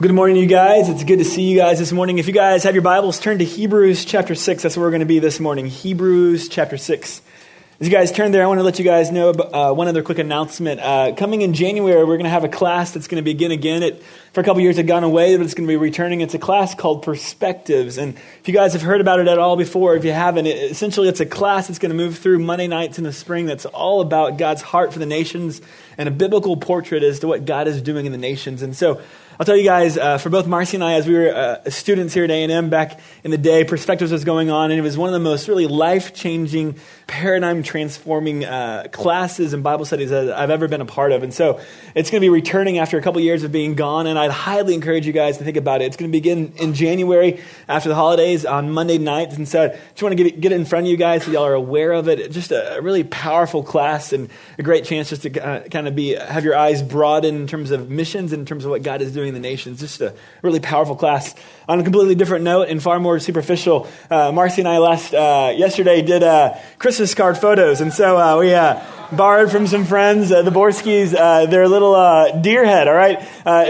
Good morning, you guys. It's good to see you guys this morning. If you guys have your Bibles, turn to Hebrews chapter 6. That's where we're going to be this morning. Hebrews chapter 6. As you guys turn there, I want to let you guys know uh, one other quick announcement. Uh, coming in January, we're going to have a class that's going to begin again. It, for a couple years, had gone away, but it's going to be returning. It's a class called Perspectives. And if you guys have heard about it at all before, if you haven't, it, essentially it's a class that's going to move through Monday nights in the spring that's all about God's heart for the nations and a biblical portrait as to what God is doing in the nations. And so I'll tell you guys, uh, for both Marcy and I, as we were uh, students here at A&M back in the day, Perspectives was going on, and it was one of the most really life-changing, paradigm-transforming uh, classes and Bible studies that I've ever been a part of. And so it's going to be returning after a couple years of being gone, and I'd highly encourage you guys to think about it. It's going to begin in January after the holidays on Monday nights, and so I just want to get it, get it in front of you guys so y'all are aware of it. Just a, really powerful class and a great chance just to uh, kind of be have your eyes broadened in terms of missions, in terms of what God is doing the nations. Just a really powerful class. On a completely different note and far more superficial, uh, Marcy and I last uh, yesterday did uh, Christmas card photos, and so uh, we uh, borrowed from some friends uh, the Borskis uh, their little deer head. All right,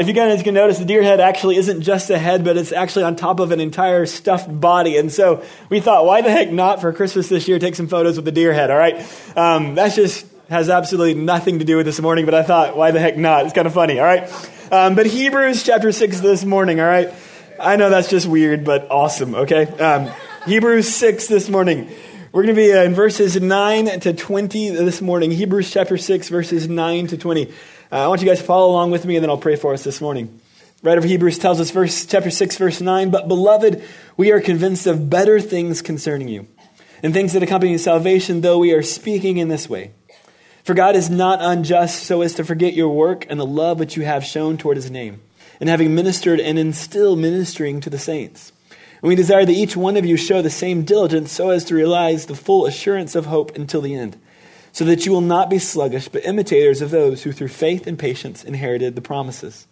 if you guys can notice, the deer head actually isn't just a head, but it's actually on top of an entire stuffed body. And so we thought, why the heck not for Christmas this year? Take some photos with the deer head. All right, um, that's just has absolutely nothing to do with this morning, but I thought, why the heck not? It's kind of funny, all right? Um, but Hebrews chapter 6 this morning, all right? I know that's just weird, but awesome, okay? Um, Hebrews 6 this morning. We're going to be in verses 9 to 20 this morning. Hebrews chapter 6, verses 9 to 20. Uh, I want you guys to follow along with me, and then I'll pray for us this morning. Writer of Hebrews tells us, verse, chapter 6, verse 9, But beloved, we are convinced of better things concerning you, and things that accompany salvation, though we are speaking in this way. For God is not unjust so as to forget your work and the love which you have shown toward his name, and having ministered and in still ministering to the saints. And we desire that each one of you show the same diligence so as to realize the full assurance of hope until the end, so that you will not be sluggish, but imitators of those who through faith and patience inherited the promises.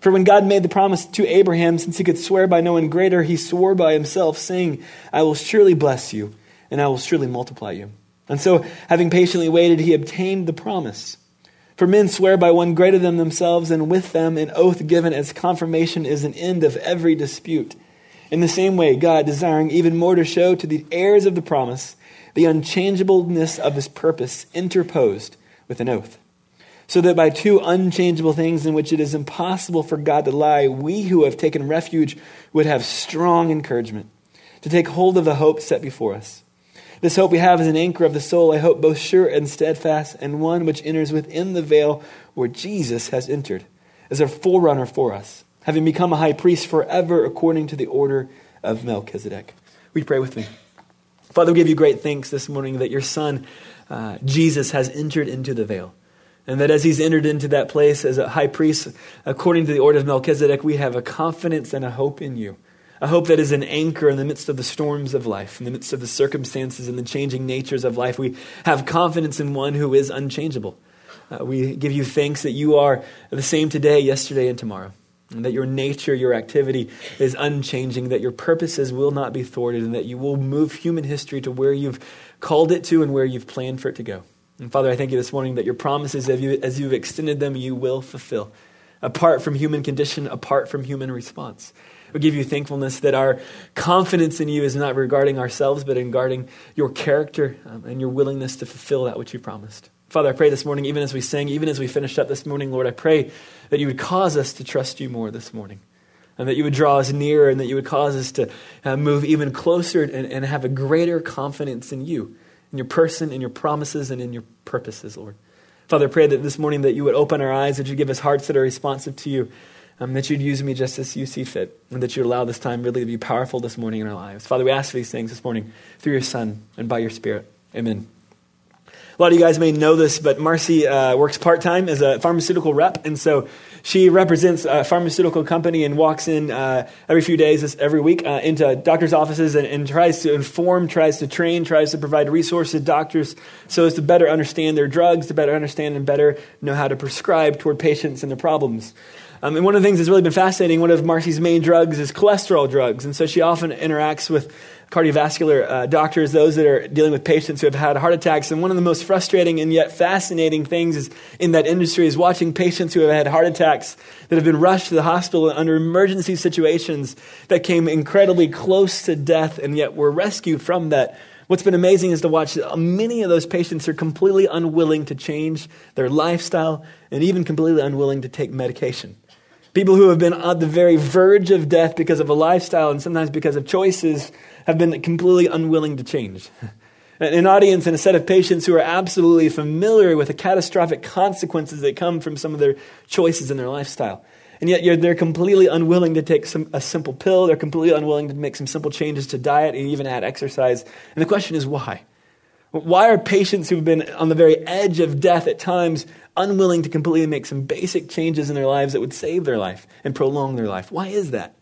For when God made the promise to Abraham, since he could swear by no one greater, he swore by himself, saying, I will surely bless you, and I will surely multiply you. And so, having patiently waited, he obtained the promise. For men swear by one greater than themselves, and with them an oath given as confirmation is an end of every dispute. In the same way, God, desiring even more to show to the heirs of the promise the unchangeableness of his purpose, interposed with an oath. So that by two unchangeable things in which it is impossible for God to lie, we who have taken refuge would have strong encouragement to take hold of the hope set before us. This hope we have is an anchor of the soul, I hope both sure and steadfast, and one which enters within the veil where Jesus has entered, as a forerunner for us, having become a high priest forever according to the order of Melchizedek. We pray with me. Father, we give you great thanks this morning that your Son, uh, Jesus, has entered into the veil. And that as he's entered into that place as a high priest, according to the order of Melchizedek, we have a confidence and a hope in you a hope that is an anchor in the midst of the storms of life, in the midst of the circumstances and the changing natures of life. We have confidence in one who is unchangeable. Uh, we give you thanks that you are the same today, yesterday, and tomorrow. And that your nature, your activity is unchanging, that your purposes will not be thwarted, and that you will move human history to where you've called it to and where you've planned for it to go. And Father, I thank you this morning that your promises, as, you, as you've extended them, you will fulfill, apart from human condition, apart from human response. We give you thankfulness that our confidence in you is not regarding ourselves, but in guarding your character um, and your willingness to fulfill that which you promised. Father, I pray this morning, even as we sing, even as we finished up this morning, Lord, I pray that you would cause us to trust you more this morning. And that you would draw us nearer and that you would cause us to uh, move even closer and, and have a greater confidence in you, in your person, in your promises, and in your purposes, Lord. Father, I pray that this morning that you would open our eyes, that you give us hearts that are responsive to you, um, that you'd use me just as you see fit, and that you'd allow this time really to be powerful this morning in our lives. Father, we ask for these things this morning through your Son and by your Spirit. Amen. A lot of you guys may know this, but Marcy uh, works part time as a pharmaceutical rep, and so she represents a pharmaceutical company and walks in uh, every few days, every week, uh, into doctors' offices and, and, tries to inform, tries to train, tries to provide resources to doctors so as to better understand their drugs, to better understand and better know how to prescribe toward patients and their problems. Um, and one of the things that's really been fascinating, one of Marcy's main drugs is cholesterol drugs. And so she often interacts with cardiovascular uh, doctors, those that are dealing with patients who have had heart attacks. And one of the most frustrating and yet fascinating things is in that industry is watching patients who have had heart attacks that have been rushed to the hospital under emergency situations that came incredibly close to death and yet were rescued from that. What's been amazing is to watch many of those patients are completely unwilling to change their lifestyle and even completely unwilling to take medication. People who have been on the very verge of death because of a lifestyle and sometimes because of choices have been completely unwilling to change. An audience and a set of patients who are absolutely familiar with the catastrophic consequences that come from some of their choices in their lifestyle. And yet they're completely unwilling to take some, a simple pill. They're completely unwilling to make some simple changes to diet and even add exercise. And the question is why? Why are patients who've been on the very edge of death at times unwilling to completely make some basic changes in their lives that would save their life and prolong their life? Why is that?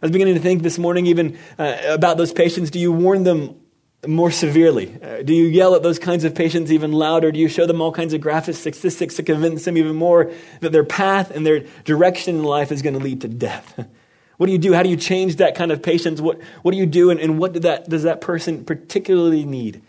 I was beginning to think this morning even uh, about those patients. Do you warn them more severely? Uh, do you yell at those kinds of patients even louder? Do you show them all kinds of graphic statistics to convince them even more that their path and their direction in life is going to lead to death? what do you do? How do you change that kind of patience? What, what do you do, and, and what do that, does that person particularly need?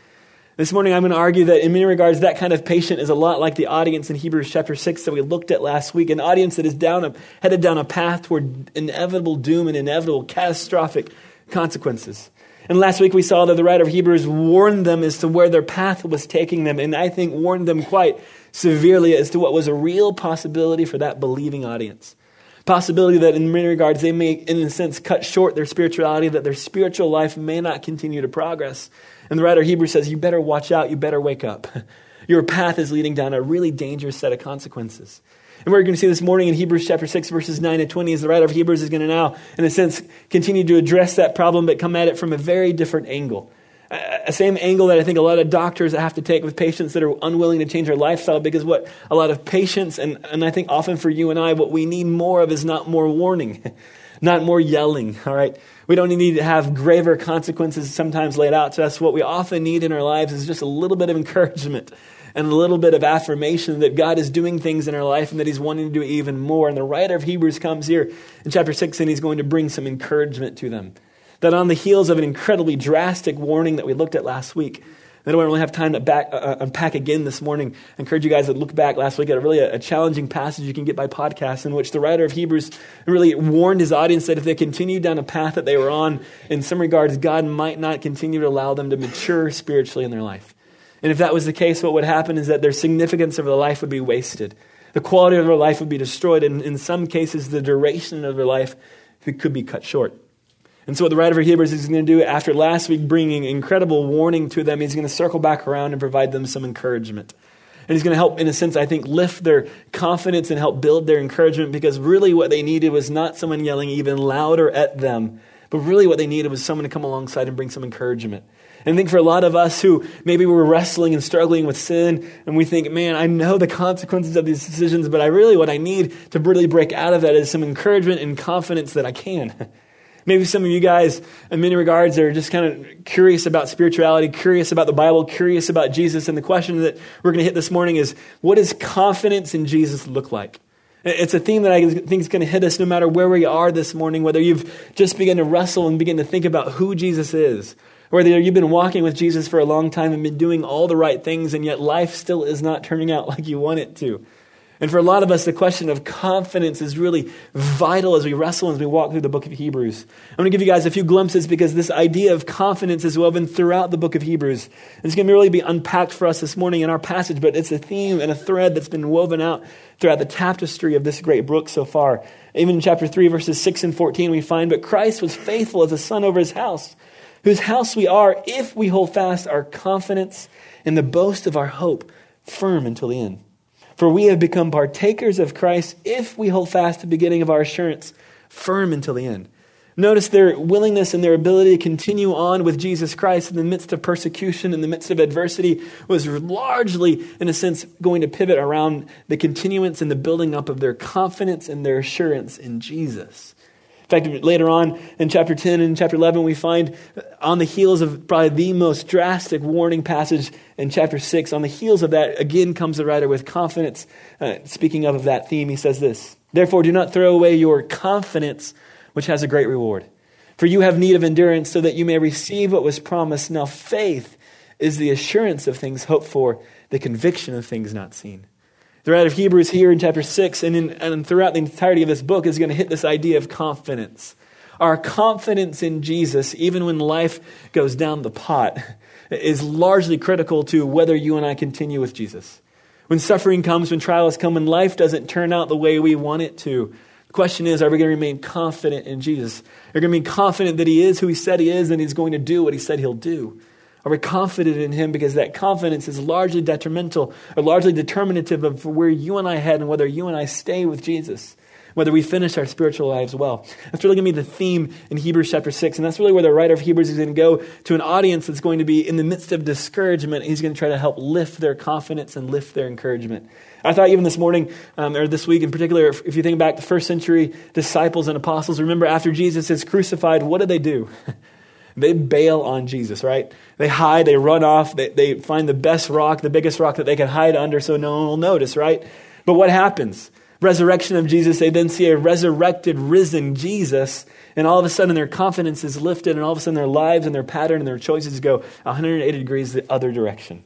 This morning, I'm going to argue that in many regards, that kind of patient is a lot like the audience in Hebrews chapter 6 that we looked at last week, an audience that is down a, headed down a path toward inevitable doom and inevitable catastrophic consequences. And last week, we saw that the writer of Hebrews warned them as to where their path was taking them, and I think warned them quite severely as to what was a real possibility for that believing audience. Possibility that in many regards they may, in a sense, cut short their spirituality, that their spiritual life may not continue to progress. And the writer of Hebrews says, You better watch out, you better wake up. Your path is leading down a really dangerous set of consequences. And we're going to see this morning in Hebrews chapter 6, verses 9 and 20, as the writer of Hebrews is going to now, in a sense, continue to address that problem, but come at it from a very different angle. A same angle that I think a lot of doctors have to take with patients that are unwilling to change their lifestyle because what a lot of patients, and, and I think often for you and I, what we need more of is not more warning, not more yelling, all right? We don't need to have graver consequences sometimes laid out to us. What we often need in our lives is just a little bit of encouragement and a little bit of affirmation that God is doing things in our life and that He's wanting to do even more. And the writer of Hebrews comes here in chapter 6 and he's going to bring some encouragement to them. That on the heels of an incredibly drastic warning that we looked at last week, I don't really have time to back, uh, uh, unpack again this morning. I encourage you guys to look back last week at a really a, a, challenging passage you can get by podcast in which the writer of Hebrews really warned his audience that if they continued down a path that they were on, in some regards, God might not continue to allow them to mature spiritually in their life. And if that was the case, what would happen is that their significance of their life would be wasted. The quality of their life would be destroyed, and in some cases, the duration of their life could be cut short. And so, what the writer of Hebrews is going to do after last week bringing incredible warning to them, he's going to circle back around and provide them some encouragement. And he's going to help, in a sense, I think, lift their confidence and help build their encouragement because really what they needed was not someone yelling even louder at them, but really what they needed was someone to come alongside and bring some encouragement. And I think for a lot of us who maybe we're wrestling and struggling with sin, and we think, man, I know the consequences of these decisions, but I really, what I need to really break out of that is some encouragement and confidence that I can. Maybe some of you guys, in many regards, are just kind of curious about spirituality, curious about the Bible, curious about Jesus. And the question that we're going to hit this morning is what does confidence in Jesus look like? It's a theme that I think is going to hit us no matter where we are this morning, whether you've just begun to wrestle and begin to think about who Jesus is, whether you've been walking with Jesus for a long time and been doing all the right things, and yet life still is not turning out like you want it to. And for a lot of us, the question of confidence is really vital as we wrestle and as we walk through the book of Hebrews. I'm going to give you guys a few glimpses because this idea of confidence is woven throughout the book of Hebrews. It's going to really be unpacked for us this morning in our passage, but it's a theme and a thread that's been woven out throughout the tapestry of this great book so far. Even in chapter 3, verses 6 and 14, we find, But Christ was faithful as a son over his house, whose house we are if we hold fast our confidence in the boast of our hope firm until the end. For we have become partakers of Christ if we hold fast the beginning of our assurance firm until the end. Notice their willingness and their ability to continue on with Jesus Christ in the midst of persecution, in the midst of adversity, was largely, in a sense, going to pivot around the continuance and the building up of their confidence and their assurance in Jesus. In fact, later on in chapter 10 and chapter 11, we find on the heels of probably the most drastic warning passage in chapter 6, on the heels of that, again comes the writer with confidence. Uh, speaking of that theme, he says this Therefore, do not throw away your confidence, which has a great reward. For you have need of endurance, so that you may receive what was promised. Now, faith is the assurance of things hoped for, the conviction of things not seen. The writer of Hebrews here in chapter 6 and, in, and throughout the entirety of this book is going to hit this idea of confidence. Our confidence in Jesus, even when life goes down the pot, is largely critical to whether you and I continue with Jesus. When suffering comes, when trials come, when life doesn't turn out the way we want it to, the question is, are we going to remain confident in Jesus? Are we going to be confident that He is who He said He is and He's going to do what He said He'll do? Are we confident in Him because that confidence is largely detrimental or largely determinative of where you and I head and whether you and I stay with Jesus? whether we finish our spiritual lives well. That's really going to be the theme in Hebrews chapter 6. And that's really where the writer of Hebrews is going to go to an audience that's going to be in the midst of discouragement. He's going to try to help lift their confidence and lift their encouragement. I thought even this morning, um, or this week in particular, if, if you think back to first century disciples and apostles, remember after Jesus is crucified, what did they do? they bail on Jesus, right? They hide, they run off, they, they find the best rock, the biggest rock that they can hide under so no one will notice, right? But what happens? resurrection of Jesus, they then see a resurrected, risen Jesus, and all of a sudden their confidence is lifted, and all of a sudden their lives and their pattern and their choices go 180 degrees the other direction.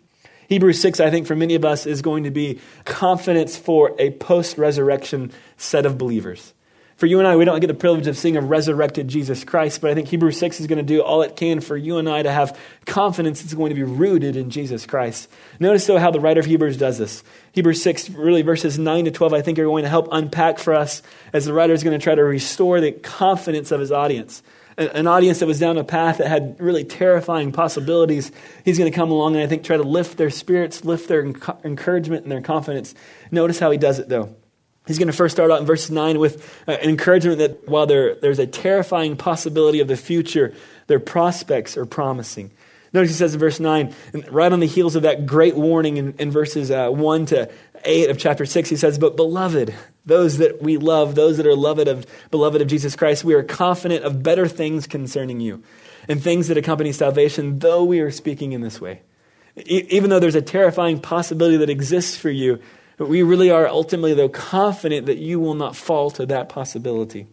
Hebrews 6, I think, for many of us, is going to be confidence for a post resurrection set of believers. For you and I, we don't get the privilege of seeing a resurrected Jesus Christ, but I think Hebrews 6 is going to do all it can for you and I to have confidence that's going to be rooted in Jesus Christ. Notice, though, how the writer of Hebrews does this. Hebrews 6, really verses 9 to 12, I think are going to help unpack for us as the writer is going to try to restore the confidence of his audience. An audience that was down a path that had really terrifying possibilities. He's going to come along and I think try to lift their spirits, lift their encouragement and their confidence. Notice how he does it, though. He's going to first start out in verse 9 with uh, an encouragement that while there, there's a terrifying possibility of the future, their prospects are promising. Notice he says in verse 9, right on the heels of that great warning in, in verses uh, 1 to 8 of chapter 6, he says, But beloved, those that we love, those that are beloved of, beloved of Jesus Christ, we are confident of better things concerning you and things that accompany salvation, though we are speaking in this way. E- even though there's a terrifying possibility that exists for you, but we really are ultimately, though, confident that you will not fall to that possibility.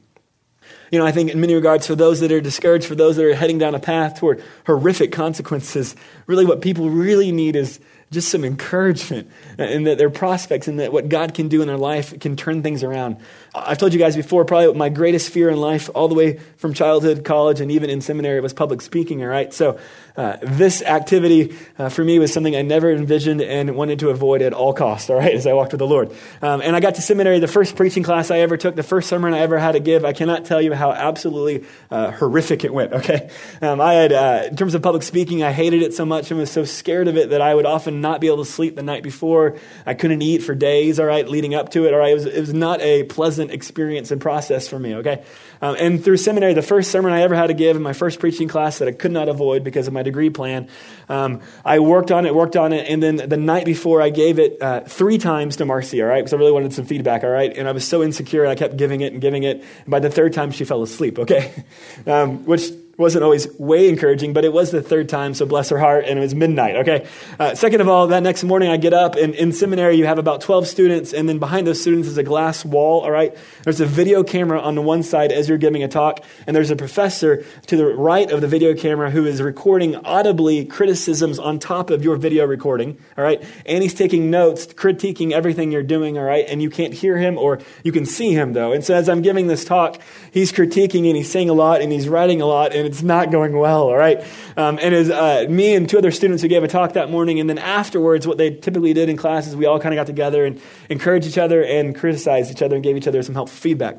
You know, I think in many regards, for those that are discouraged, for those that are heading down a path toward horrific consequences, really what people really need is just some encouragement and that their prospects and that what God can do in their life can turn things around. I've told you guys before, probably my greatest fear in life, all the way from childhood, college, and even in seminary, was public speaking, all right? So uh, this activity uh, for me was something I never envisioned and wanted to avoid at all costs, all right, as I walked with the Lord. Um, and I got to seminary, the first preaching class I ever took, the first sermon I ever had to give. I cannot tell you how absolutely uh, horrific it went, okay? Um, I had, uh, in terms of public speaking, I hated it so much and was so scared of it that I would often not be able to sleep the night before. I couldn't eat for days, all right, leading up to it, all right? It was, it was not a pleasant experience and process for me, okay? Um, and through seminary, the first sermon I ever had to give in my first preaching class that I could not avoid because of my degree plan, um, I worked on it, worked on it, and then the night before I gave it uh, three times to Marcy, all right, because I really wanted some feedback, all right? And I was so insecure, I kept giving it and giving it. And by the third time, she fell asleep, okay? Um, which wasn't always way encouraging, but it was the third time, so bless her heart, and it was midnight, okay? Uh, second of all, that next morning I get up, and in seminary you have about 12 students, and then behind those students is a glass wall, all right? There's a video camera on the one side as you're giving a talk, and there's a professor to the right of the video camera who is recording audibly criticisms on top of your video recording, all right? And he's taking notes, critiquing everything you're doing, all right? And you can't hear him, or you can see him, though. And so as I'm giving this talk, he's critiquing, and he's saying a lot, and he's writing a lot, and it's not going well, all right? Um, and as uh, me and two other students who gave a talk that morning, and then afterwards, what they typically did in classes, we all kind of got together and encouraged each other and criticized each other and gave each other some helpful feedback.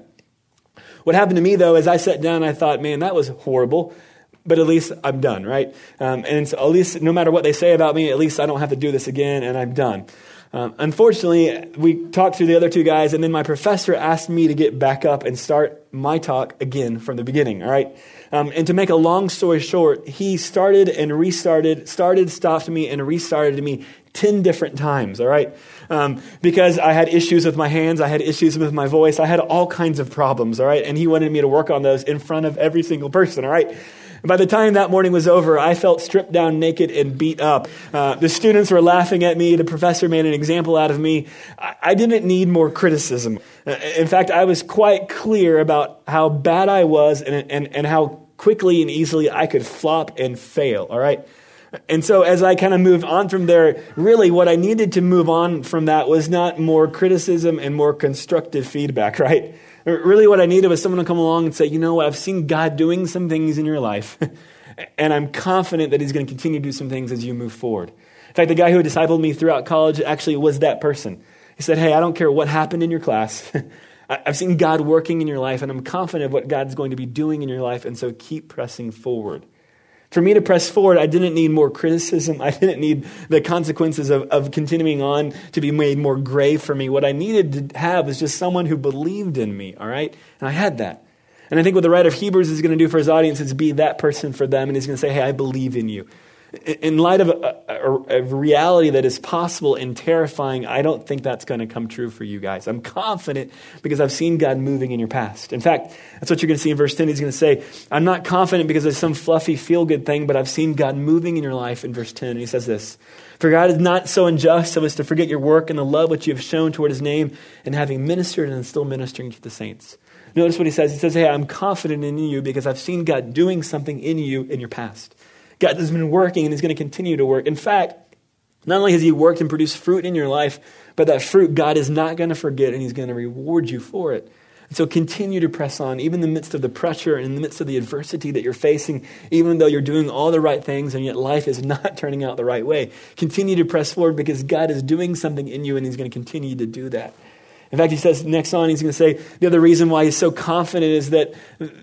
What happened to me, though, is I sat down I thought, man, that was horrible but at least I'm done, right? Um, and so at least no matter what they say about me, at least I don't have to do this again and I'm done. Um, unfortunately, we talked to the other two guys, and then my professor asked me to get back up and start my talk again from the beginning, all right? Um, and to make a long story short, he started and restarted, started, stopped me, and restarted me 10 different times, all right? Um, because I had issues with my hands, I had issues with my voice, I had all kinds of problems, all right? And he wanted me to work on those in front of every single person, all right? By the time that morning was over, I felt stripped down naked and beat up. Uh, the students were laughing at me. The professor made an example out of me. I, I didn't need more criticism. Uh, in fact, I was quite clear about how bad I was and, and, and how quickly and easily I could flop and fail, all right? And so, as I kind of moved on from there, really what I needed to move on from that was not more criticism and more constructive feedback, right? Really, what I needed was someone to come along and say, you know, I've seen God doing some things in your life, and I'm confident that He's going to continue to do some things as you move forward. In fact, the guy who had discipled me throughout college actually was that person. He said, Hey, I don't care what happened in your class. I've seen God working in your life, and I'm confident of what God's going to be doing in your life, and so keep pressing forward. For me to press forward, I didn't need more criticism. I didn't need the consequences of, of continuing on to be made more grave for me. What I needed to have was just someone who believed in me, all right? And I had that. And I think what the writer of Hebrews is going to do for his audience is be that person for them, and he's going to say, hey, I believe in you in light of a, a, a, reality that is possible and terrifying, I don't think that's going to come true for you guys. I'm confident because I've seen God moving in your past. In fact, that's what you're going to see in verse 10. He's going to say, I'm not confident because of some fluffy feel good thing, but I've seen God moving in your life in verse 10. And he says this For God is not so unjust so as to forget your work and the love which you have shown toward his name and having ministered and still ministering to the saints. Notice what he says. He says, Hey, I'm confident in you because I've seen God doing something in you in your past. God has been working and He's going to continue to work. In fact, not only has He worked and produced fruit in your life, but that fruit God is not going to forget and He's going to reward you for it. And so continue to press on, even in the midst of the pressure and in the midst of the adversity that you're facing, even though you're doing all the right things and yet life is not turning out the right way. Continue to press forward because God is doing something in you and He's going to continue to do that. In fact, he says next on, he's going to say the other reason why he's so confident is that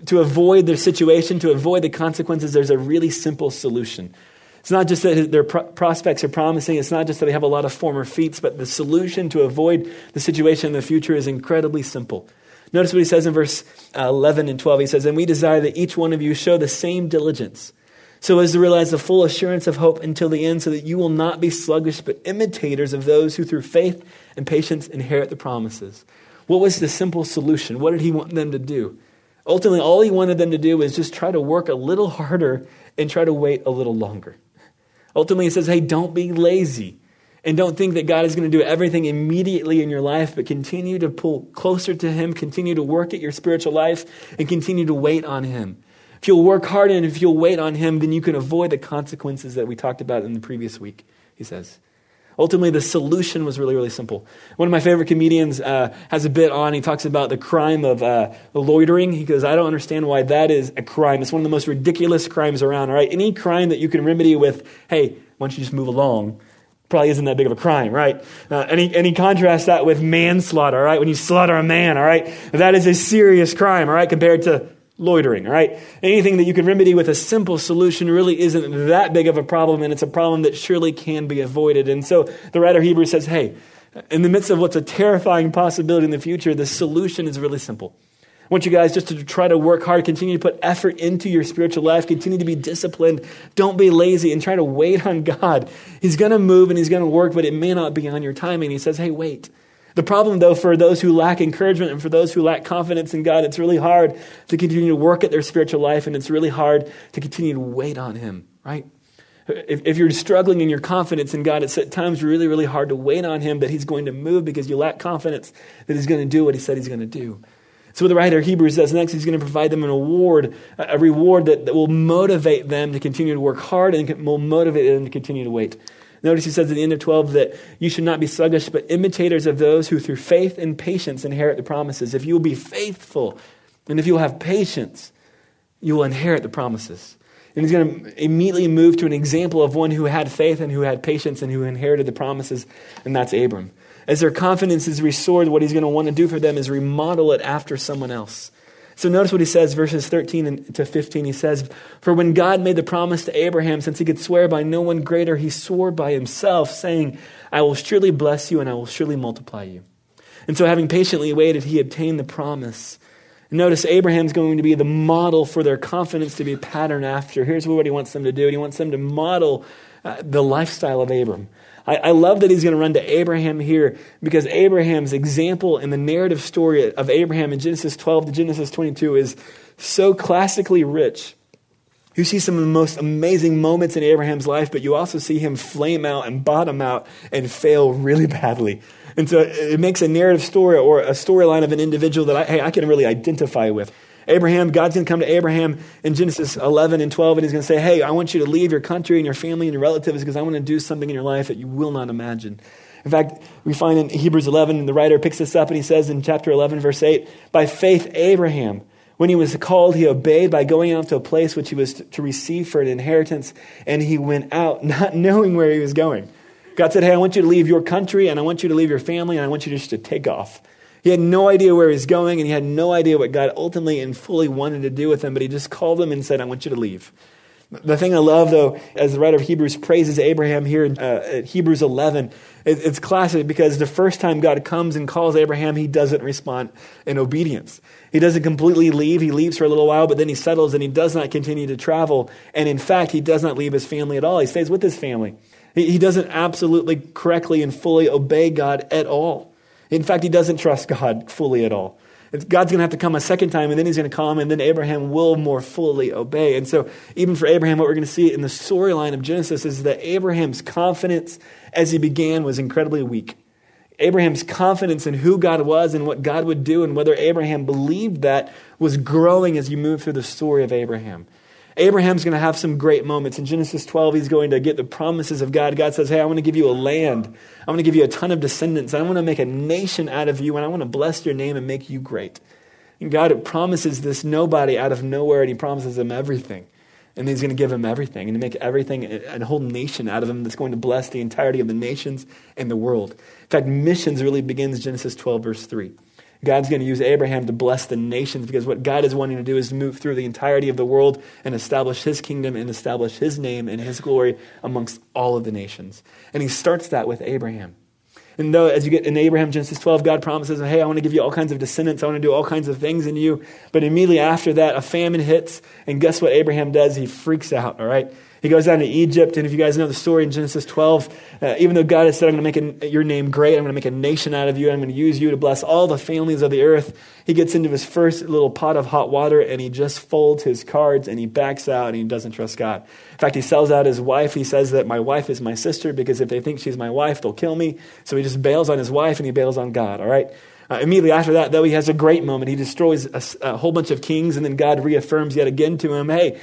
to avoid the situation, to avoid the consequences, there's a really simple solution. It's not just that their prospects are promising, it's not just that they have a lot of former feats, but the solution to avoid the situation in the future is incredibly simple. Notice what he says in verse uh, 11 and 12. He says, And we desire that each one of you show the same diligence so as to realize the full assurance of hope until the end, so that you will not be sluggish, but imitators of those who through faith and patience inherit the promises. What was the simple solution? What did he want them to do? Ultimately, all he wanted them to do was just try to work a little harder and try to wait a little longer. Ultimately, he says, hey, don't be lazy. And don't think that God is going to do everything immediately in your life, but continue to pull closer to Him, continue to work at your spiritual life, and continue to wait on Him. If you'll work hard and if you'll wait on Him, then you can avoid the consequences that we talked about in the previous week, he says. Ultimately, the solution was really, really simple. One of my favorite comedians uh, has a bit on. He talks about the crime of uh, loitering. He goes, I don't understand why that is a crime. It's one of the most ridiculous crimes around, all right? Any crime that you can remedy with, hey, why don't you just move along? Probably isn't that big of a crime, right? Uh, and, and he contrasts that with manslaughter, all right? When you slaughter a man, all right? That is a serious crime, all right, compared to loitering, right? Anything that you can remedy with a simple solution really isn't that big of a problem, and it's a problem that surely can be avoided. And so the writer of Hebrews says, hey, in the midst of what's a terrifying possibility in the future, the solution is really simple. I want you guys just to try to work hard, continue to put effort into your spiritual life, continue to be disciplined. Don't be lazy and try to wait on God. He's going to move and He's going to work, but it may not be on your timing. He says, hey, wait. The problem, though, for those who lack encouragement and for those who lack confidence in God, it's really hard to continue to work at their spiritual life and it's really hard to continue to wait on Him, right? If, if you're struggling in your confidence in God, it's at times really, really hard to wait on Him that He's going to move because you lack confidence that He's going to do what He said He's going to do. So, what the writer of Hebrews says next, he's going to provide them an award, a reward that, that will motivate them to continue to work hard and will motivate them to continue to wait. Notice he says at the end of 12 that you should not be sluggish, but imitators of those who through faith and patience inherit the promises. If you will be faithful and if you will have patience, you will inherit the promises. And he's going to immediately move to an example of one who had faith and who had patience and who inherited the promises, and that's Abram. As their confidence is restored, what he's going to want to do for them is remodel it after someone else. So notice what he says, verses 13 to 15. He says, For when God made the promise to Abraham, since he could swear by no one greater, he swore by himself, saying, I will surely bless you and I will surely multiply you. And so, having patiently waited, he obtained the promise. Notice Abraham's going to be the model for their confidence to be patterned after. Here's what he wants them to do. He wants them to model uh, the lifestyle of Abram. I, I love that he's going to run to Abraham here because Abraham's example in the narrative story of Abraham in Genesis 12 to Genesis 22 is so classically rich. You see some of the most amazing moments in Abraham's life, but you also see him flame out and bottom out and fail really badly. And so it makes a narrative story or a storyline of an individual that I, hey, I can really identify with. Abraham, God's going to come to Abraham in Genesis 11 and 12, and he's going to say, Hey, I want you to leave your country and your family and your relatives because I want to do something in your life that you will not imagine. In fact, we find in Hebrews 11, the writer picks this up and he says in chapter 11, verse 8, By faith, Abraham, when he was called, he obeyed by going out to a place which he was to receive for an inheritance, and he went out not knowing where he was going. God said, Hey, I want you to leave your country, and I want you to leave your family, and I want you just to take off. He had no idea where he was going, and he had no idea what God ultimately and fully wanted to do with him, but he just called him and said, I want you to leave. The thing I love, though, as the writer of Hebrews praises Abraham here in uh, Hebrews 11, it, it's classic because the first time God comes and calls Abraham, he doesn't respond in obedience. He doesn't completely leave. He leaves for a little while, but then he settles and he does not continue to travel. And in fact, he does not leave his family at all. He stays with his family. He, he doesn't absolutely correctly and fully obey God at all. In fact, he doesn't trust God fully at all. God's going to have to come a second time, and then he's going to come, and then Abraham will more fully obey. And so, even for Abraham, what we're going to see in the storyline of Genesis is that Abraham's confidence as he began was incredibly weak. Abraham's confidence in who God was and what God would do, and whether Abraham believed that, was growing as you move through the story of Abraham. Abraham's going to have some great moments. In Genesis 12, he's going to get the promises of God. God says, Hey, I want to give you a land. I want to give you a ton of descendants. I want to make a nation out of you, and I want to bless your name and make you great. And God promises this nobody out of nowhere, and he promises him everything. And he's going to give him everything and make everything, a whole nation out of him that's going to bless the entirety of the nations and the world. In fact, missions really begins Genesis 12, verse 3. God's going to use Abraham to bless the nations because what God is wanting to do is move through the entirety of the world and establish his kingdom and establish his name and his glory amongst all of the nations. And he starts that with Abraham. And though, as you get in Abraham, Genesis 12, God promises, hey, I want to give you all kinds of descendants. I want to do all kinds of things in you. But immediately after that, a famine hits. And guess what Abraham does? He freaks out, all right? He goes down to Egypt, and if you guys know the story in Genesis 12, uh, even though God has said, I'm going to make a, your name great, I'm going to make a nation out of you, I'm going to use you to bless all the families of the earth, he gets into his first little pot of hot water, and he just folds his cards, and he backs out, and he doesn't trust God. In fact, he sells out his wife. He says that my wife is my sister, because if they think she's my wife, they'll kill me. So he just bails on his wife, and he bails on God, all right? Uh, immediately after that, though, he has a great moment. He destroys a, a, whole bunch of kings, and then God reaffirms yet again to him, hey,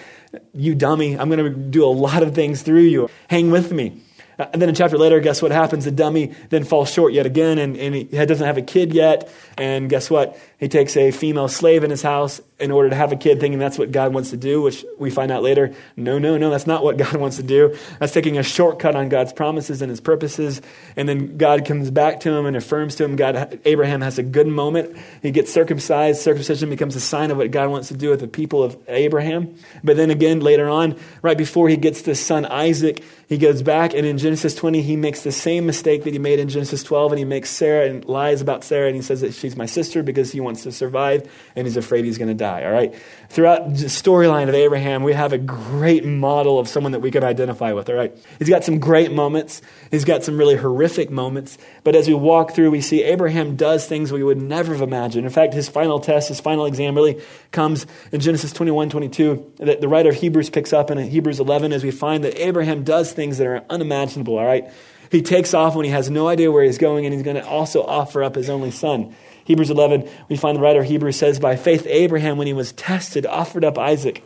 you dummy, I'm going to do a lot of things through you. Hang with me. Uh, and then a chapter later, guess what happens? The dummy then falls short yet again, and, and he doesn't have a kid yet. And guess what? He takes a female slave in his house in order to have a kid, thinking that's what God wants to do, which we find out later. No, no, no, that's not what God wants to do. That's taking a shortcut on God's promises and his purposes. And then God comes back to him and affirms to him. God, Abraham has a good moment. He gets circumcised. Circumcision becomes a sign of what God wants to do with the people of Abraham. But then again, later on, right before he gets this son Isaac, he goes back and in Genesis 20, he makes the same mistake that he made in Genesis 12, and he makes Sarah and lies about Sarah, and he says that she's my sister because he wants to survive and he's afraid he's going to die. All right? Throughout the storyline of Abraham, we have a great model of someone that we can identify with. All right? He's got some great moments, he's got some really horrific moments. But as we walk through, we see Abraham does things we would never have imagined. In fact, his final test, his final exam really comes in Genesis 21 22. That the writer of Hebrews picks up in Hebrews 11 as we find that Abraham does things that are unimaginable. All right? He takes off when he has no idea where he's going, and he's going to also offer up his only son. Hebrews 11, we find the writer of Hebrews says, By faith, Abraham, when he was tested, offered up Isaac.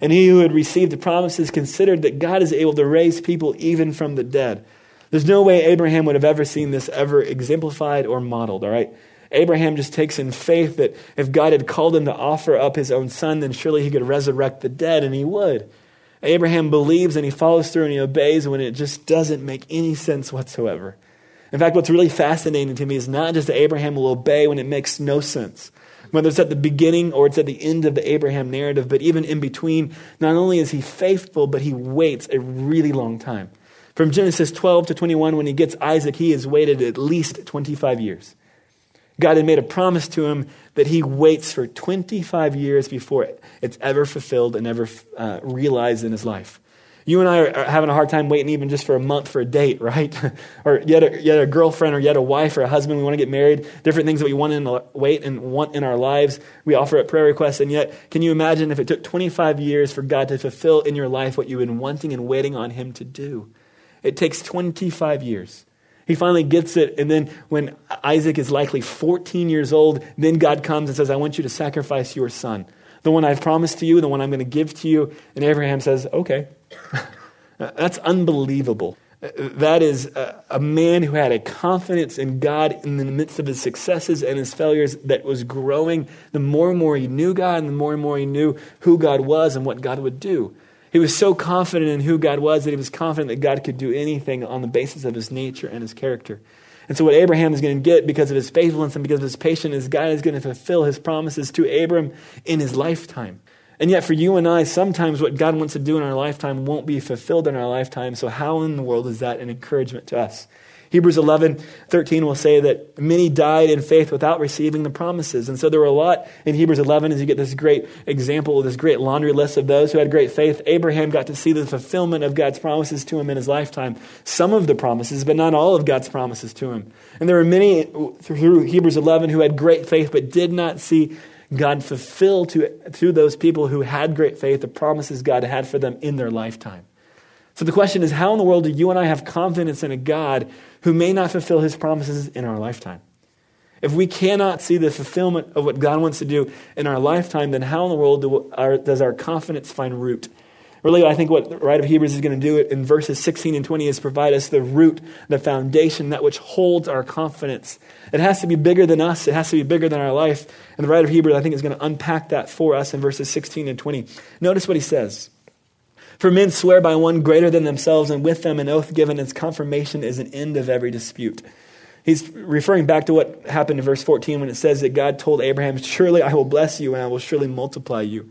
And he who had received the promises considered that God is able to raise people even from the dead. There's no way Abraham would have ever seen this ever exemplified or modeled, all right? Abraham just takes in faith that if God had called him to offer up his own son, then surely he could resurrect the dead, and he would. Abraham believes and he follows through and he obeys when it just doesn't make any sense whatsoever. In fact, what's really fascinating to me is not just that Abraham will obey when it makes no sense, whether it's at the beginning or it's at the end of the Abraham narrative, but even in between, not only is he faithful, but he waits a really long time. From Genesis 12 to 21, when he gets Isaac, he has waited at least 25 years. God had made a promise to him that he waits for 25 years before it's ever fulfilled and ever uh, realized in his life. You and I are having a hard time waiting even just for a month for a date, right? or yet a, yet a girlfriend or yet a wife or a husband. We want to get married. Different things that we want to wait and want in our lives. We offer up prayer requests. And yet, can you imagine if it took 25 years for God to fulfill in your life what you've been wanting and waiting on Him to do? It takes 25 years. He finally gets it. And then when Isaac is likely 14 years old, then God comes and says, I want you to sacrifice your son. The one I've promised to you, the one I'm going to give to you. And Abraham says, Okay. That's unbelievable. That is a, a, man who had a confidence in God in the midst of his successes and his failures that was growing. The more and more he knew God, and the more and more he knew who God was and what God would do. He was so confident in who God was that he was confident that God could do anything on the basis of his nature and his character. And so, what Abraham is going to get because of his faithfulness and because of his patience is God is going to fulfill his promises to Abram in his lifetime. And yet, for you and I, sometimes what God wants to do in our lifetime won't be fulfilled in our lifetime. So, how in the world is that an encouragement to us? Hebrews 11, 13 will say that many died in faith without receiving the promises. And so there were a lot in Hebrews 11 as you get this great example, this great laundry list of those who had great faith. Abraham got to see the fulfillment of God's promises to him in his lifetime. Some of the promises, but not all of God's promises to him. And there were many through Hebrews 11 who had great faith but did not see God fulfill to, to those people who had great faith the promises God had for them in their lifetime. So the question is how in the world do you and I have confidence in a God who may not fulfill his promises in our lifetime? If we cannot see the fulfillment of what God wants to do in our lifetime, then how in the world do our, does our confidence find root? Really, I think what the writer of Hebrews is going to do in verses 16 and 20 is provide us the root, the foundation, that which holds our confidence. It has to be bigger than us. It has to be bigger than our life. And the writer of Hebrews, I think, is going to unpack that for us in verses 16 and 20. Notice what he says. For men swear by one greater than themselves, and with them an oath given as confirmation is an end of every dispute. He's referring back to what happened in verse 14 when it says that God told Abraham, Surely I will bless you and I will surely multiply you.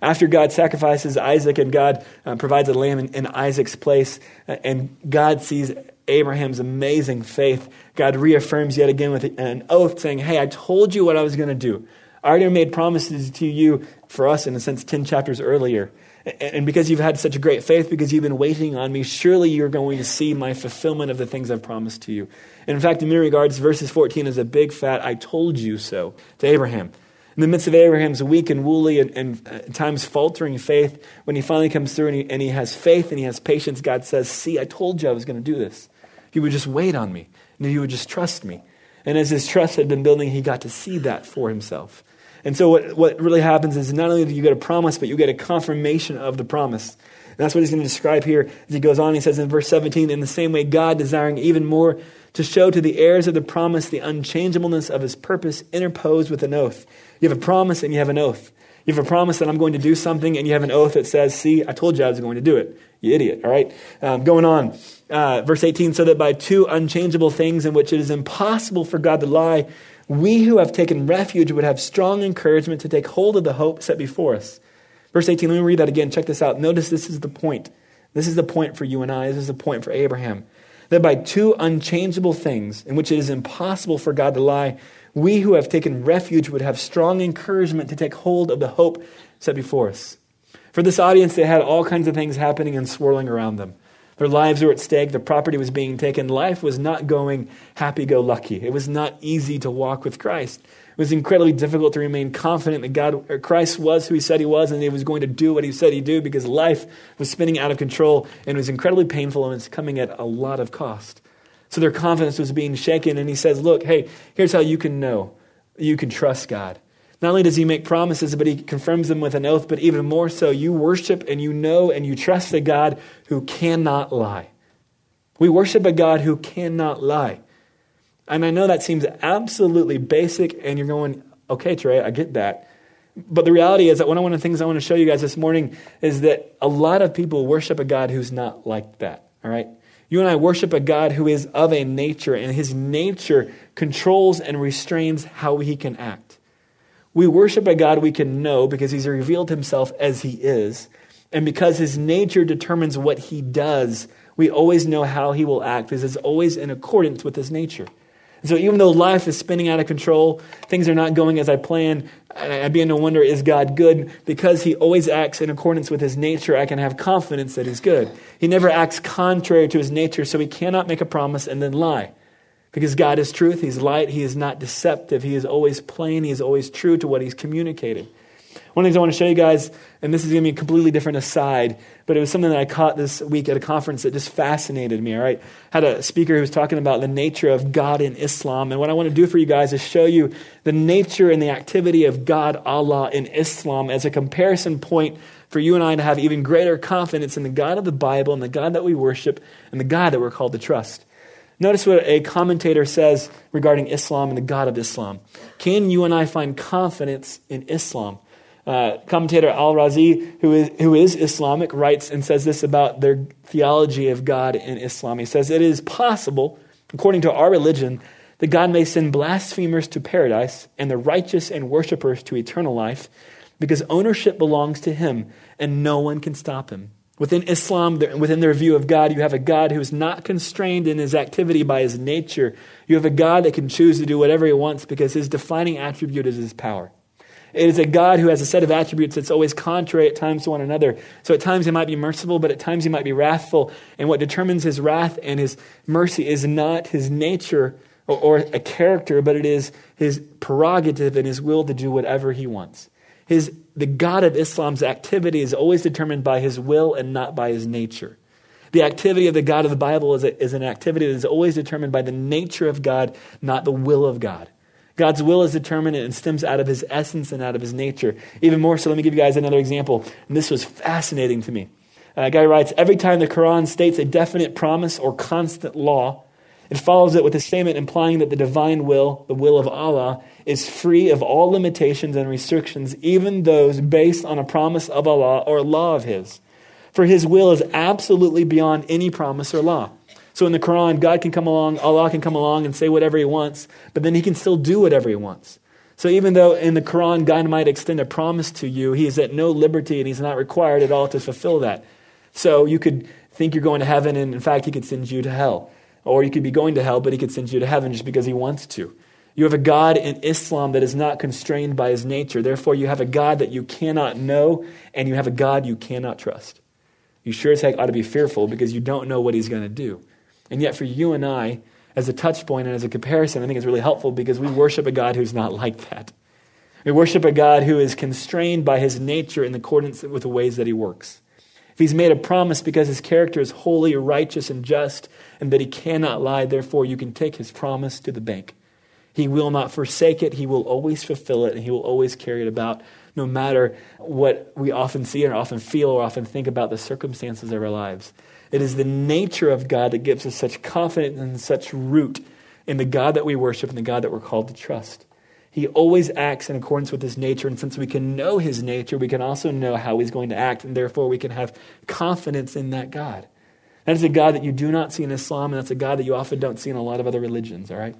After God sacrifices Isaac and God uh, provides a lamb in, in Isaac's place, uh, and God sees Abraham's amazing faith, God reaffirms yet again with an oath saying, Hey, I told you what I was going to do. I already made promises to you for us, in a sense, 10 chapters earlier. And because you've had such a great faith, because you've been waiting on me, surely you're going to see my fulfillment of the things I've promised to you. And in fact, in many regards, verses 14 is a big fat, I told you so to Abraham. In the midst of Abraham's weak and woolly and, and uh, times faltering faith, when he finally comes through and he, and he has faith and he has patience, God says, See, I told you I was going to do this. You would just wait on me, and you would just trust me. And as his trust had been building, he got to see that for himself. And so what, what really happens is not only do you get a promise, but you get a confirmation of the promise. And that's what he's going to describe here as he goes on. He says in verse 17, in the same way, God, desiring even more to show to the heirs of the promise the unchangeableness of his purpose, interposed with an oath. You have a promise and you have an oath. You have a promise that I'm going to do something, and you have an oath that says, See, I told you I was going to do it. You idiot, all right? Um, going on. Uh, verse 18, so that by two unchangeable things in which it is impossible for God to lie, we who have taken refuge would have strong encouragement to take hold of the hope set before us. Verse 18, let me read that again. Check this out. Notice this is the point. This is the point for you and I. This is the point for Abraham. That by two unchangeable things in which it is impossible for God to lie, we who have taken refuge would have strong encouragement to take hold of the hope set before us. For this audience, they had all kinds of things happening and swirling around them. Their lives were at stake. Their property was being taken. Life was not going happy go lucky. It was not easy to walk with Christ. It was incredibly difficult to remain confident that God, Christ was who he said he was and he was going to do what he said he'd do because life was spinning out of control and it was incredibly painful and it was coming at a lot of cost. So their confidence was being shaken. And he says, Look, hey, here's how you can know you can trust God. Not only does he make promises, but he confirms them with an oath, but even more so, you worship and you know and you trust a God who cannot lie. We worship a God who cannot lie. And I know that seems absolutely basic, and you're going, okay, Trey, I get that. But the reality is that one of the things I want to show you guys this morning is that a lot of people worship a God who's not like that, all right? You and I worship a God who is of a nature, and his nature controls and restrains how he can act. We worship a God we can know because he's revealed himself as he is. And because his nature determines what he does, we always know how he will act. This is always in accordance with his nature. And so even though life is spinning out of control, things are not going as I plan, I begin to wonder, is God good? Because he always acts in accordance with his nature, I can have confidence that he's good. He never acts contrary to his nature, so he cannot make a promise and then lie. Because God is truth, he's light, he is not deceptive, he is always plain, he is always true to what he's communicated. One of the things I want to show you guys, and this is going to be a completely different aside, but it was something that I caught this week at a conference that just fascinated me, all right? Had a speaker who was talking about the nature of God in Islam. And what I want to do for you guys is show you the nature and the activity of God, Allah, in Islam as a comparison point for you and I to have even greater confidence in the God of the Bible and the God that we worship and the God that we're called to trust. Notice what a commentator says regarding Islam and the God of Islam. Can you and I find confidence in Islam? Uh, commentator Al Razi, who is, who is Islamic, writes and says this about their theology of God in Islam. He says, It is possible, according to our religion, that God may send blasphemers to paradise and the righteous and worshippers to eternal life because ownership belongs to Him and no one can stop Him. Within Islam, within their view of God, you have a God who is not constrained in his activity by his nature. You have a God that can choose to do whatever he wants because his defining attribute is his power. It is a God who has a set of attributes that's always contrary at times to one another. So at times he might be merciful, but at times he might be wrathful. And what determines his wrath and his mercy is not his nature or, or a character, but it is his prerogative and his will to do whatever he wants. His, the God of Islam's activity is always determined by his will and not by his nature. The activity of the God of the Bible is, a, is an activity that is always determined by the nature of God, not the will of God. God's will is determined and stems out of his essence and out of his nature. Even more so, let me give you guys another example. And this was fascinating to me. A guy writes Every time the Quran states a definite promise or constant law, it follows it with a statement implying that the divine will, the will of Allah, is free of all limitations and restrictions, even those based on a promise of Allah or law of His. For His will is absolutely beyond any promise or law. So in the Quran, God can come along, Allah can come along and say whatever He wants, but then He can still do whatever He wants. So even though in the Quran, God might extend a promise to you, He is at no liberty and He's not required at all to fulfill that. So you could think you're going to heaven, and in fact, He could send you to hell. Or you could be going to hell, but He could send you to heaven just because He wants to. You have a God in Islam that is not constrained by his nature. Therefore, you have a God that you cannot know, and you have a God you cannot trust. You sure as heck ought to be fearful because you don't know what he's going to do. And yet, for you and I, as a touch point and as a comparison, I think it's really helpful because we worship a God who's not like that. We worship a God who is constrained by his nature in accordance with the ways that he works. If he's made a promise because his character is holy, righteous, and just, and that he cannot lie, therefore you can take his promise to the bank. He will not forsake it, he will always fulfill it, and he will always carry it about, no matter what we often see or often feel or often think about the circumstances of our lives. It is the nature of God that gives us such confidence and such root in the God that we worship and the God that we're called to trust. He always acts in accordance with his nature, and since we can know his nature, we can also know how he's going to act, and therefore we can have confidence in that God. That is a God that you do not see in Islam, and that's a God that you often don't see in a lot of other religions, all right?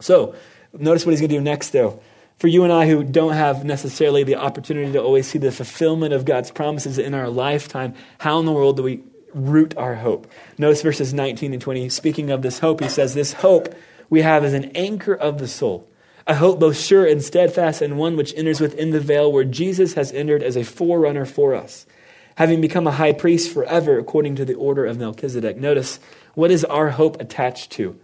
So, notice what he's going to do next, though. For you and I who don't have necessarily the opportunity to always see the fulfillment of God's promises in our lifetime, how in the world do we root our hope. Notice verses 19 and 20. Speaking of this hope, he says, This hope we have is an anchor of the soul, a hope both sure and steadfast, and one which enters within the veil where Jesus has entered as a forerunner for us, having become a high priest forever according to the order of Melchizedek. Notice, what is our hope attached to?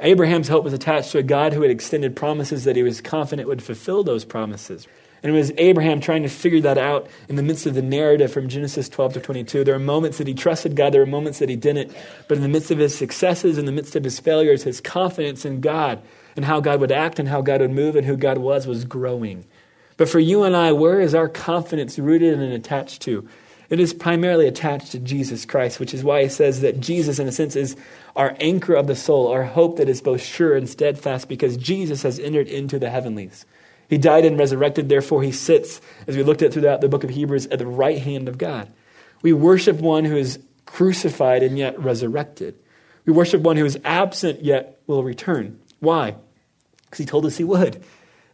Abraham's hope was attached to a God who had extended promises that he was confident would fulfill those promises. And it was Abraham trying to figure that out in the midst of the narrative from Genesis 12 to 22. There are moments that he trusted God, there are moments that he didn't. But in the midst of his successes, in the midst of his failures, his confidence in God and how God would act and how God would move and who God was was growing. But for you and I, where is our confidence rooted and attached to? It is primarily attached to Jesus Christ, which is why he says that Jesus, in a sense, is our anchor of the soul, our hope that is both sure and steadfast, because Jesus has entered into the heavenlies. He died and resurrected, therefore he sits, as we looked at throughout the book of Hebrews, at the right hand of God. We worship one who is crucified and yet resurrected. We worship one who is absent yet will return. Why? Because he told us he would.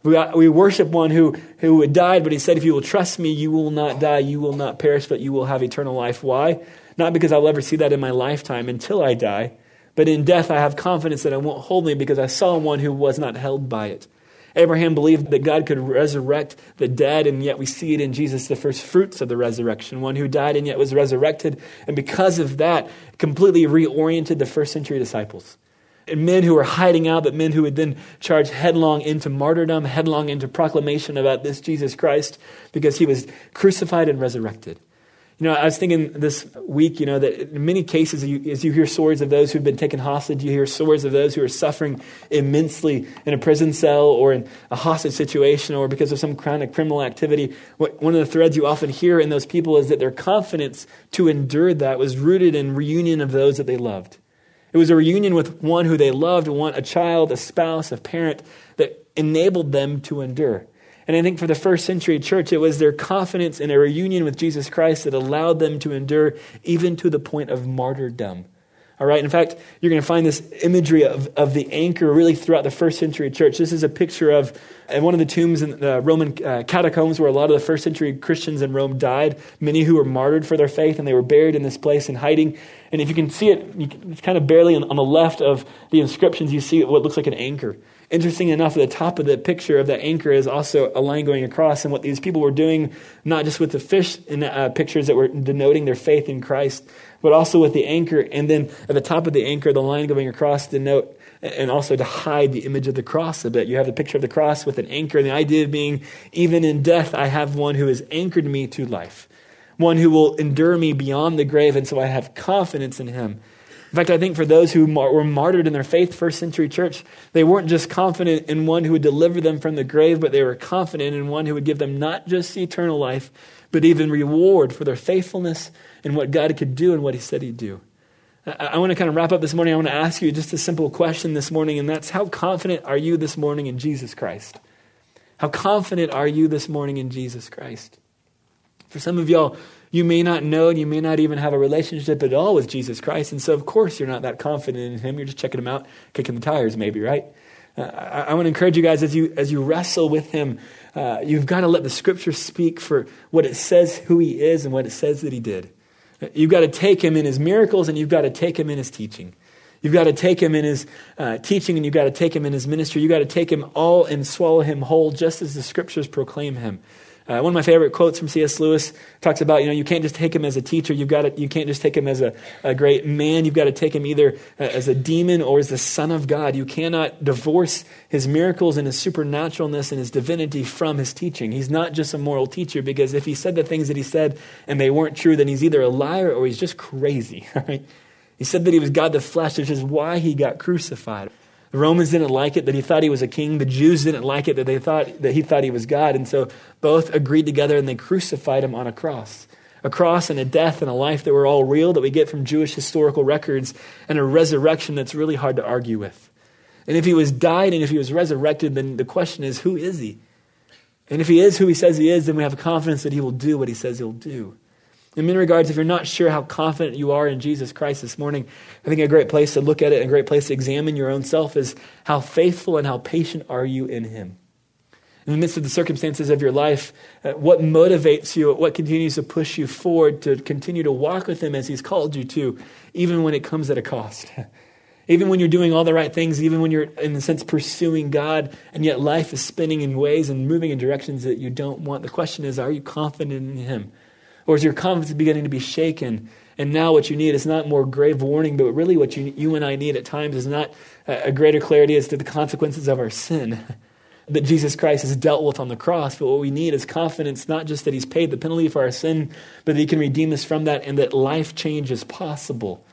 We, uh, we worship one who, who died, but he said, If you will trust me, you will not die, you will not perish, but you will have eternal life. Why? Not because I'll ever see that in my lifetime until I die, But in death, I have confidence that it won't hold me because I saw one who was not held by it. Abraham believed that God could resurrect the dead, and yet we see it in Jesus, the first fruits of the resurrection, one who died and yet was resurrected. And because of that, completely reoriented the first century disciples. And men who were hiding out, but men who would then charge headlong into martyrdom, headlong into proclamation about this Jesus Christ, because he was crucified and resurrected. You know, I was thinking this week, you know, that in many cases, you, as you hear stories of those who've been taken hostage, you hear stories of those who are suffering immensely in a prison cell or in a hostage situation or because of some of criminal activity. What, one of the threads you often hear in those people is that their confidence to endure that was rooted in reunion of those that they loved. It was a reunion with one who they loved, one, a child, a spouse, a parent that enabled them to endure. And I think for the first century church, it was their confidence in a reunion with Jesus Christ that allowed them to endure even to the point of martyrdom. All right, in fact, you're going to find this imagery of, of the anchor really throughout the first century church. This is a picture of uh, one of the tombs in the Roman uh, catacombs where a lot of the first century Christians in Rome died, many who were martyred for their faith, and they were buried in this place in hiding. And if you can see it, can, it's kind of barely on, on the left of the inscriptions, you see what looks like an anchor. Interesting enough, at the top of the picture of that anchor is also a line going across. And what these people were doing, not just with the fish in the, uh, pictures that were denoting their faith in Christ, but also with the anchor. And then at the top of the anchor, the line going across denote and also to hide the image of the cross a bit. You have the picture of the cross with an anchor, and the idea being, even in death, I have one who has anchored me to life, one who will endure me beyond the grave, and so I have confidence in him. In fact, I think for those who were martyred in their faith, first century church, they weren't just confident in one who would deliver them from the grave, but they were confident in one who would give them not just eternal life, but even reward for their faithfulness and what God could do and what He said He'd do. I, I want to kind of wrap up this morning. I want to ask you just a simple question this morning, and that's how confident are you this morning in Jesus Christ? How confident are you this morning in Jesus Christ? For some of y'all, you may not know and you may not even have a relationship at all with Jesus Christ. And so, of course, you're not that confident in Him. You're just checking Him out, kicking the tires, maybe, right? Uh, I, I, want to encourage you guys as you, as you wrestle with Him, uh, you've got to let the Scripture speak for what it says who He is and what it says that He did. You've got to take Him in His miracles and you've got to take Him in His teaching. You've got to take him in his uh, teaching and you've got to take him in his ministry. You've got to take him all and swallow him whole, just as the scriptures proclaim him. Uh, one of my favorite quotes from C.S. Lewis talks about, you know, you can't just take him as a teacher. You've got to, you can't just take him as a, a great man. You've got to take him either uh, as a demon or as the son of God. You cannot divorce his miracles and his supernaturalness and his divinity from his teaching. He's not just a moral teacher because if he said the things that he said and they weren't true, then he's either a liar or he's just crazy. Right? He said that he was God the flesh, which is why he got crucified. The Romans didn't like it that he thought he was a king. The Jews didn't like it that they thought that he thought he was God. And so both agreed together and they crucified him on a cross. A cross and a death and a life that were all real that we get from Jewish historical records and a resurrection that's really hard to argue with. And if he was died and if he was resurrected, then the question is, who is he? And if he is who he says he is, then we have confidence that he will do what he says he'll do. In many regards, if you're not sure how confident you are in Jesus Christ this morning, I think a great place to look at it, a great place to examine your own self is how faithful and how patient are you in Him. In the midst of the circumstances of your life, uh, what motivates you, what continues to push you forward to continue to walk with Him as He's called you to, even when it comes at a cost. even when you're doing all the right things, even when you're, in a sense, pursuing God, and yet life is spinning in ways and moving in directions that you don't want. The question is, are you confident in Him? Or is your confidence beginning to be shaken? And now what you need is not more grave warning, but really what you, you and I need at times is not a greater clarity as to the consequences of our sin that Jesus Christ has dealt with on the cross. But what we need is confidence, not just that he's paid the penalty for our sin, but that he can redeem us from that and that life change is possible.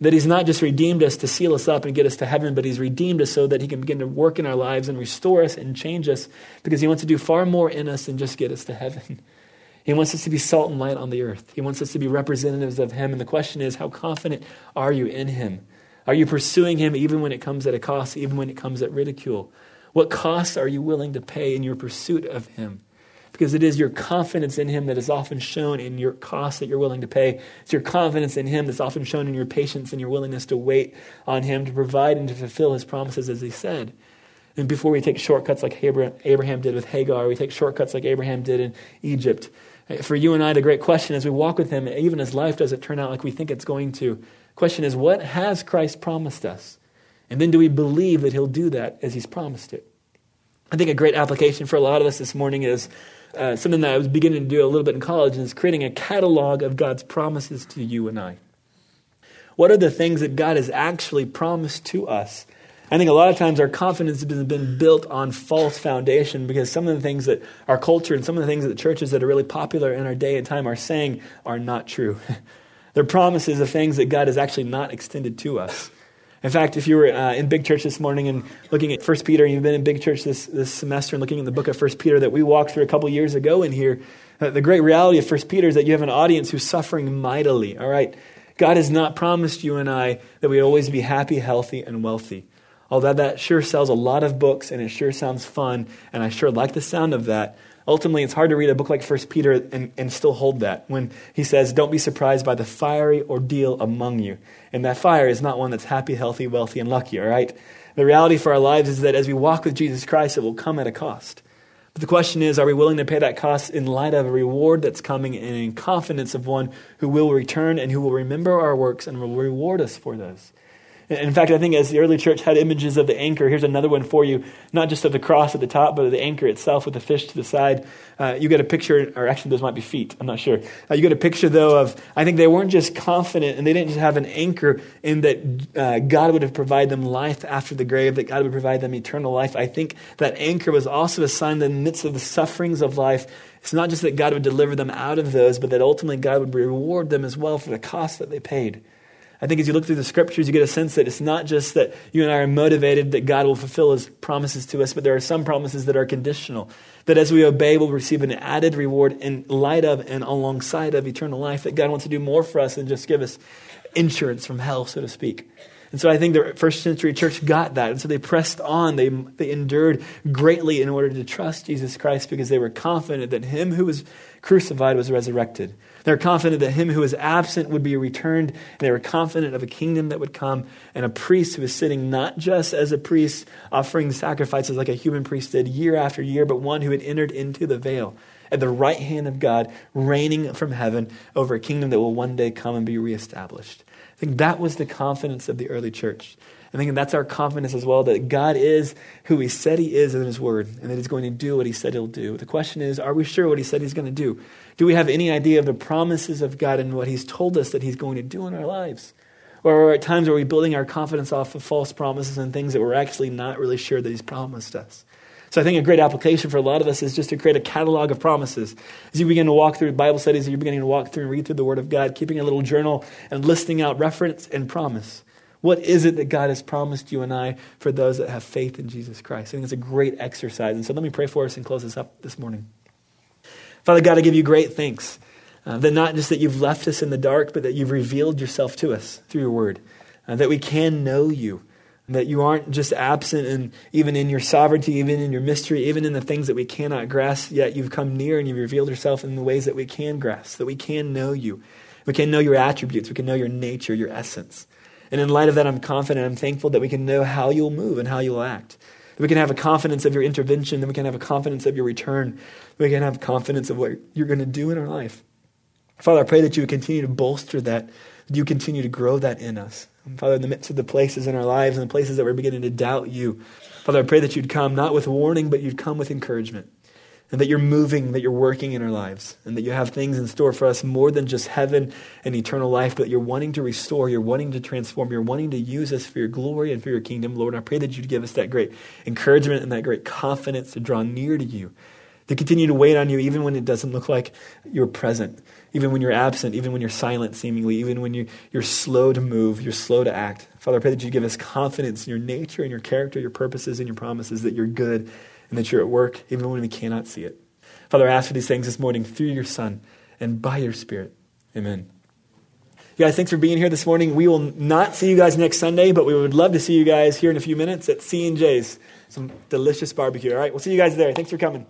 That he's not just redeemed us to seal us up and get us to heaven, but he's redeemed us so that he can begin to work in our lives and restore us and change us because he wants to do far more in us than just get us to heaven. He wants us to be salt and light on the earth. He wants us to be representatives of Him. And the question is, how confident are you in Him? Are you pursuing Him even when it comes at a cost, even when it comes at ridicule? What costs are you willing to pay in your pursuit of Him? Because it is your confidence in Him that is often shown in your cost that you're willing to pay. It's your confidence in Him that's often shown in your patience and your willingness to wait on Him to provide and to fulfill His promises as He said. And before we take shortcuts like Abraham did with Hagar, we take shortcuts like Abraham did in Egypt. For you and I, the great question as we walk with Him, even as life doesn't turn out like we think it's going to, Question is, what has Christ promised us? And then do we believe that he'll do that as he's promised it? I think a great application for a lot of us this morning is uh, something that I was beginning to do a little bit in college, and is creating a catalog of God's promises to you and I. What are the things that God has actually promised to us? I think a lot of times our confidence has been built on false foundation because some of the things that our culture and some of the things that the churches that are really popular in our day and time are saying are not true. They're promises of things that God has actually not extended to us. In fact, if you were uh, in big church this morning and looking at 1 Peter, and you've been in big church this, this semester and looking at the book of 1 Peter that we walked through a couple years ago in here, uh, the great reality of 1 Peter is that you have an audience who's suffering mightily, all right? God has not promised you and I that we'd always be happy, healthy, and wealthy. Although that sure sells a lot of books and it sure sounds fun, and I sure like the sound of that, ultimately it's hard to read a book like 1 Peter and, and still hold that when he says, Don't be surprised by the fiery ordeal among you. And that fire is not one that's happy, healthy, wealthy, and lucky, all right? The reality for our lives is that as we walk with Jesus Christ, it will come at a cost. But the question is, are we willing to pay that cost in light of a reward that's coming and in confidence of one who will return and who will remember our works and will reward us for those? In fact, I think as the early church had images of the anchor, here's another one for you, not just of the cross at the top, but of the anchor itself with the fish to the side. Uh, you get a picture, or actually, those might be feet, I'm not sure. Uh, you get a picture, though, of, I think they weren't just confident and they didn't just have an anchor in that uh, God would have provided them life after the grave, that God would provide them eternal life. I think that anchor was also a sign that in the midst of the sufferings of life, it's not just that God would deliver them out of those, but that ultimately God would reward them as well for the cost that they paid. I think as you look through the scriptures, you get a sense that it's not just that you and I are motivated that God will fulfill his promises to us, but there are some promises that are conditional. That as we obey, we'll receive an added reward in light of and alongside of eternal life. That God wants to do more for us than just give us insurance from hell, so to speak. And so I think the first century church got that. And so they pressed on. They, they endured greatly in order to trust Jesus Christ because they were confident that him who was crucified was resurrected. They were confident that him who was absent would be returned. And they were confident of a kingdom that would come and a priest who was sitting not just as a priest offering sacrifices like a human priest did year after year, but one who had entered into the veil at the right hand of God, reigning from heaven over a kingdom that will one day come and be reestablished. I think that was the confidence of the early church. I think that's our confidence as well that God is who He said He is in His Word and that He's going to do what He said He'll do. The question is are we sure what He said He's going to do? Do we have any idea of the promises of God and what He's told us that He's going to do in our lives? Or at times are we building our confidence off of false promises and things that we're actually not really sure that He's promised us? So I think a great application for a lot of us is just to create a catalog of promises. As you begin to walk through Bible studies, you're beginning to walk through and read through the Word of God, keeping a little journal and listing out reference and promise. What is it that God has promised you and I for those that have faith in Jesus Christ? I think it's a great exercise. And so let me pray for us and close this up this morning. Father God, I give you great thanks. Uh, that not just that you've left us in the dark, but that you've revealed yourself to us through your word. Uh, that we can know you that you aren't just absent and even in your sovereignty, even in your mystery, even in the things that we cannot grasp, yet you've come near and you've revealed yourself in the ways that we can grasp, that we can know you. We can know your attributes, we can know your nature, your essence. And in light of that, I'm confident, and I'm thankful that we can know how you'll move and how you'll act. That we can have a confidence of your intervention, that we can have a confidence of your return, that we can have confidence of what you're going to do in our life. Father, I pray that you would continue to bolster that, that you continue to grow that in us. And Father, in the midst of the places in our lives and the places that we're beginning to doubt you, Father, I pray that you'd come not with warning, but you'd come with encouragement. And that you're moving, that you're working in our lives, and that you have things in store for us more than just heaven and eternal life, but you're wanting to restore, you're wanting to transform, you're wanting to use us for your glory and for your kingdom, Lord. I pray that you'd give us that great encouragement and that great confidence to draw near to you, to continue to wait on you even when it doesn't look like you're present, even when you're absent, even when you're silent, seemingly, even when you, you're slow to move, you're slow to act. Father, I pray that you give us confidence in your nature and your character, your purposes and your promises, that you're good and that you're at work, even when we cannot see it. Father, I ask for these things this morning through your Son and by your Spirit. Amen. You guys, thanks for being here this morning. We will not see you guys next Sunday, but we would love to see you guys here in a few minutes at C and J's. Some delicious barbecue. All right, we'll see you guys there. Thanks for coming.